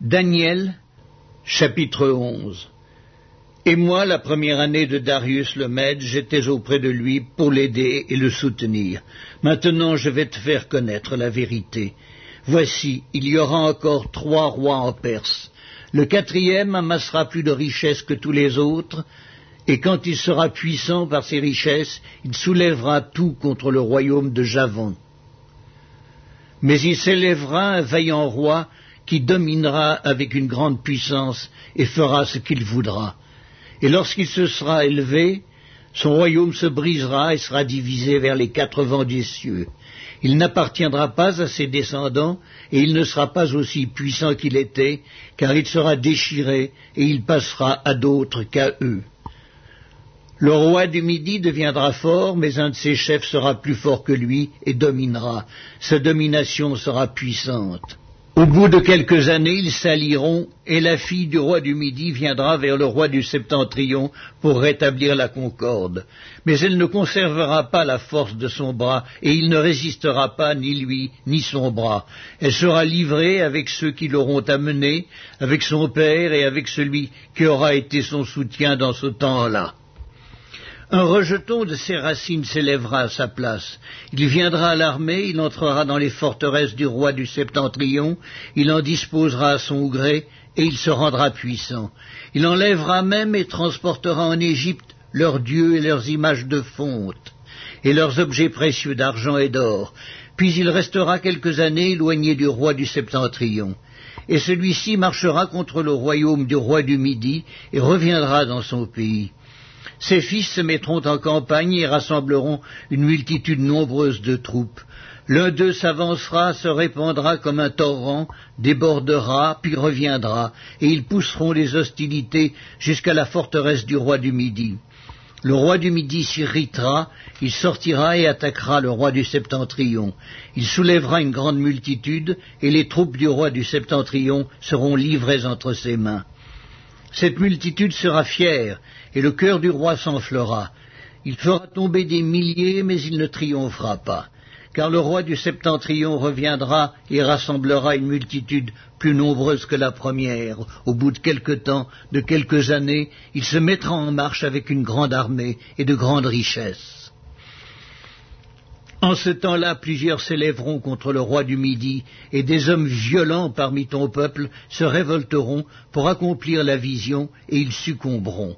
Daniel, chapitre 11 Et moi, la première année de Darius le Mède, j'étais auprès de lui pour l'aider et le soutenir. Maintenant, je vais te faire connaître la vérité. Voici, il y aura encore trois rois en Perse. Le quatrième amassera plus de richesses que tous les autres, et quand il sera puissant par ses richesses, il soulèvera tout contre le royaume de Javon. Mais il s'élèvera un vaillant roi qui dominera avec une grande puissance et fera ce qu'il voudra. Et lorsqu'il se sera élevé, son royaume se brisera et sera divisé vers les quatre vents des cieux. Il n'appartiendra pas à ses descendants, et il ne sera pas aussi puissant qu'il était, car il sera déchiré, et il passera à d'autres qu'à eux. Le roi du Midi deviendra fort, mais un de ses chefs sera plus fort que lui et dominera. Sa domination sera puissante. Au bout de quelques années, ils s'allieront, et la fille du roi du Midi viendra vers le roi du Septentrion pour rétablir la concorde. Mais elle ne conservera pas la force de son bras, et il ne résistera pas ni lui, ni son bras. Elle sera livrée avec ceux qui l'auront amenée, avec son père et avec celui qui aura été son soutien dans ce temps-là. Un rejeton de ses racines s'élèvera à sa place. Il viendra à l'armée, il entrera dans les forteresses du roi du septentrion, il en disposera à son gré, et il se rendra puissant. Il enlèvera même et transportera en Égypte leurs dieux et leurs images de fonte, et leurs objets précieux d'argent et d'or. Puis il restera quelques années éloigné du roi du septentrion. Et celui-ci marchera contre le royaume du roi du Midi et reviendra dans son pays. Ses fils se mettront en campagne et rassembleront une multitude nombreuse de troupes. L'un d'eux s'avancera, se répandra comme un torrent, débordera, puis reviendra, et ils pousseront les hostilités jusqu'à la forteresse du roi du Midi. Le roi du Midi s'irritera, il sortira et attaquera le roi du Septentrion. Il soulèvera une grande multitude, et les troupes du roi du Septentrion seront livrées entre ses mains. Cette multitude sera fière, et le cœur du roi s'enflera. Il fera tomber des milliers, mais il ne triomphera pas, car le roi du septentrion reviendra et rassemblera une multitude plus nombreuse que la première. Au bout de quelque temps, de quelques années, il se mettra en marche avec une grande armée et de grandes richesses. En ce temps-là, plusieurs s'élèveront contre le roi du Midi, et des hommes violents parmi ton peuple se révolteront pour accomplir la vision, et ils succomberont.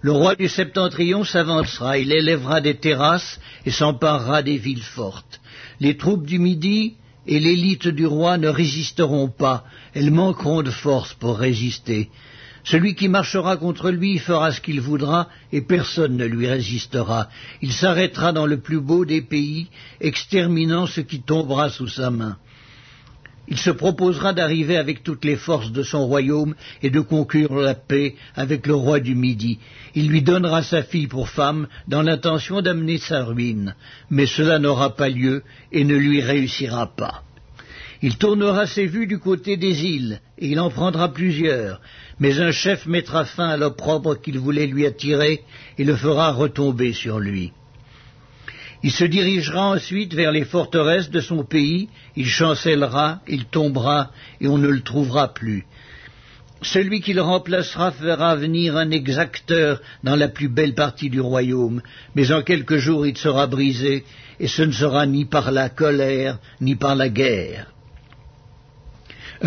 Le roi du septentrion s'avancera, il élèvera des terrasses et s'emparera des villes fortes. Les troupes du Midi et l'élite du roi ne résisteront pas, elles manqueront de force pour résister. Celui qui marchera contre lui fera ce qu'il voudra, et personne ne lui résistera. Il s'arrêtera dans le plus beau des pays, exterminant ce qui tombera sous sa main. Il se proposera d'arriver avec toutes les forces de son royaume et de conclure la paix avec le roi du Midi. Il lui donnera sa fille pour femme dans l'intention d'amener sa ruine, mais cela n'aura pas lieu et ne lui réussira pas. Il tournera ses vues du côté des îles, et il en prendra plusieurs, mais un chef mettra fin à l'opprobre qu'il voulait lui attirer et le fera retomber sur lui. Il se dirigera ensuite vers les forteresses de son pays, il chancellera, il tombera, et on ne le trouvera plus. Celui qui remplacera fera venir un exacteur dans la plus belle partie du royaume, mais en quelques jours il sera brisé, et ce ne sera ni par la colère, ni par la guerre.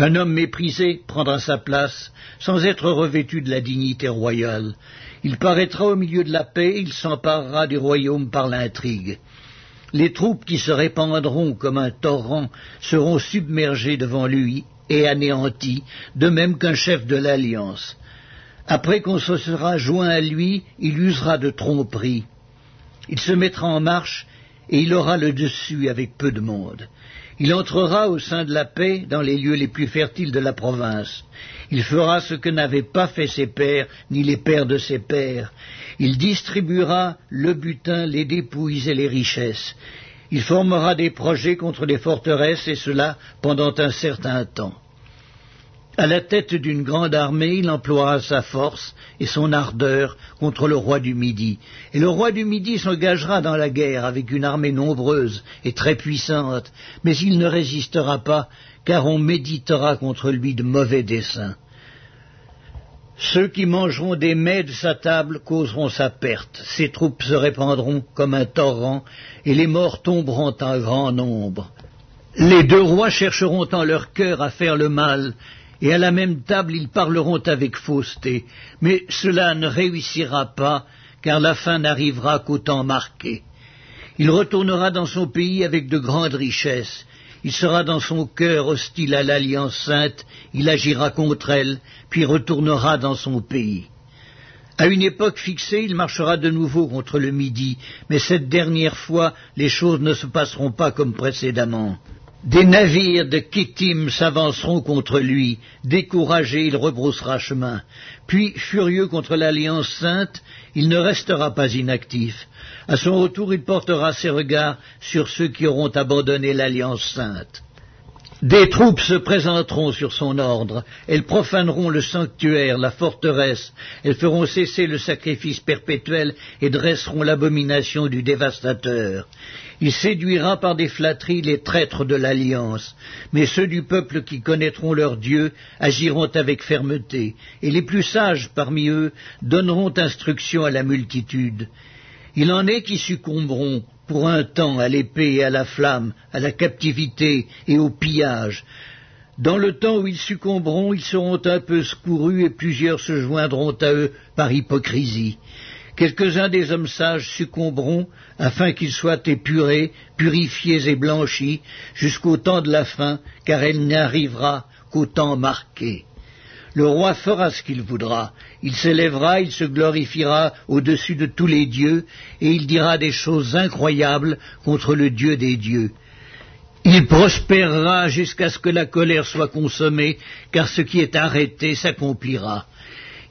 Un homme méprisé prendra sa place sans être revêtu de la dignité royale. Il paraîtra au milieu de la paix, il s'emparera du royaume par l'intrigue. Les troupes qui se répandront comme un torrent seront submergées devant lui et anéanties, de même qu'un chef de l'alliance. Après qu'on se sera joint à lui, il usera de tromperie. Il se mettra en marche et il aura le dessus avec peu de monde. Il entrera au sein de la paix dans les lieux les plus fertiles de la province. Il fera ce que n'avaient pas fait ses pères, ni les pères de ses pères. Il distribuera le butin, les dépouilles et les richesses. Il formera des projets contre les forteresses, et cela pendant un certain temps. À la tête d'une grande armée, il emploiera sa force et son ardeur contre le roi du Midi. Et le roi du Midi s'engagera dans la guerre avec une armée nombreuse et très puissante, mais il ne résistera pas, car on méditera contre lui de mauvais desseins. Ceux qui mangeront des mets de sa table causeront sa perte, ses troupes se répandront comme un torrent, et les morts tomberont en grand nombre. Les deux rois chercheront en leur cœur à faire le mal, et à la même table ils parleront avec fausseté, mais cela ne réussira pas, car la fin n'arrivera qu'au temps marqué. Il retournera dans son pays avec de grandes richesses, il sera dans son cœur hostile à l'Alliance sainte, il agira contre elle, puis retournera dans son pays. À une époque fixée, il marchera de nouveau contre le Midi, mais cette dernière fois, les choses ne se passeront pas comme précédemment. Des navires de Kittim s'avanceront contre lui. Découragé, il rebroussera chemin. Puis, furieux contre l'Alliance sainte, il ne restera pas inactif. À son retour, il portera ses regards sur ceux qui auront abandonné l'Alliance sainte. Des troupes se présenteront sur son ordre, elles profaneront le sanctuaire, la forteresse, elles feront cesser le sacrifice perpétuel et dresseront l'abomination du dévastateur. Il séduira par des flatteries les traîtres de l'alliance, mais ceux du peuple qui connaîtront leur Dieu agiront avec fermeté, et les plus sages parmi eux donneront instruction à la multitude. Il en est qui succomberont pour un temps à l'épée et à la flamme, à la captivité et au pillage. Dans le temps où ils succomberont, ils seront un peu secourus et plusieurs se joindront à eux par hypocrisie. Quelques-uns des hommes sages succomberont afin qu'ils soient épurés, purifiés et blanchis jusqu'au temps de la fin, car elle n'arrivera qu'au temps marqué. Le roi fera ce qu'il voudra. Il s'élèvera, il se glorifiera au-dessus de tous les dieux, et il dira des choses incroyables contre le Dieu des dieux. Il prospérera jusqu'à ce que la colère soit consommée, car ce qui est arrêté s'accomplira.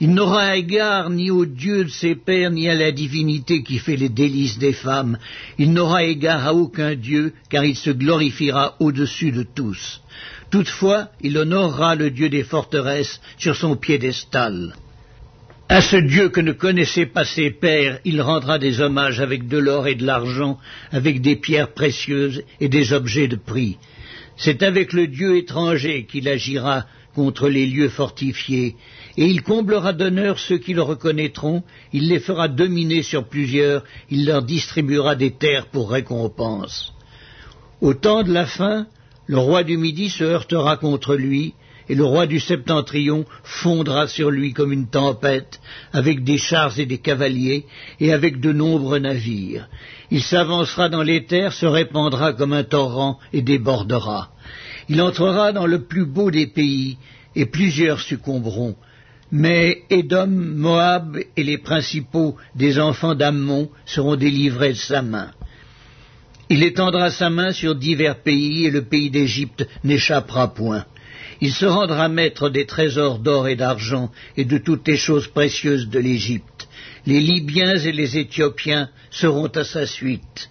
Il n'aura égard ni au Dieu de ses pères, ni à la divinité qui fait les délices des femmes. Il n'aura égard à aucun Dieu, car il se glorifiera au-dessus de tous. Toutefois, il honorera le Dieu des forteresses sur son piédestal. À ce Dieu que ne connaissaient pas ses pères, il rendra des hommages avec de l'or et de l'argent, avec des pierres précieuses et des objets de prix. C'est avec le Dieu étranger qu'il agira contre les lieux fortifiés, et il comblera d'honneur ceux qui le reconnaîtront, il les fera dominer sur plusieurs, il leur distribuera des terres pour récompense. Au temps de la fin, le roi du Midi se heurtera contre lui, et le roi du Septentrion fondra sur lui comme une tempête, avec des chars et des cavaliers, et avec de nombreux navires. Il s'avancera dans les terres, se répandra comme un torrent, et débordera. Il entrera dans le plus beau des pays, et plusieurs succomberont. Mais Édom, Moab et les principaux des enfants d'Ammon seront délivrés de sa main. Il étendra sa main sur divers pays, et le pays d'Égypte n'échappera point. Il se rendra maître des trésors d'or et d'argent, et de toutes les choses précieuses de l'Égypte. Les Libyens et les Éthiopiens seront à sa suite.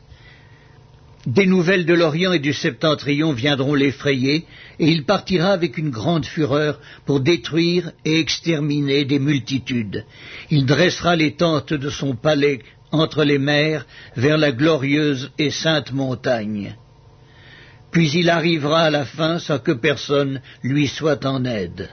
Des nouvelles de l'Orient et du Septentrion viendront l'effrayer, et il partira avec une grande fureur pour détruire et exterminer des multitudes. Il dressera les tentes de son palais entre les mers vers la glorieuse et sainte montagne. Puis il arrivera à la fin sans que personne lui soit en aide.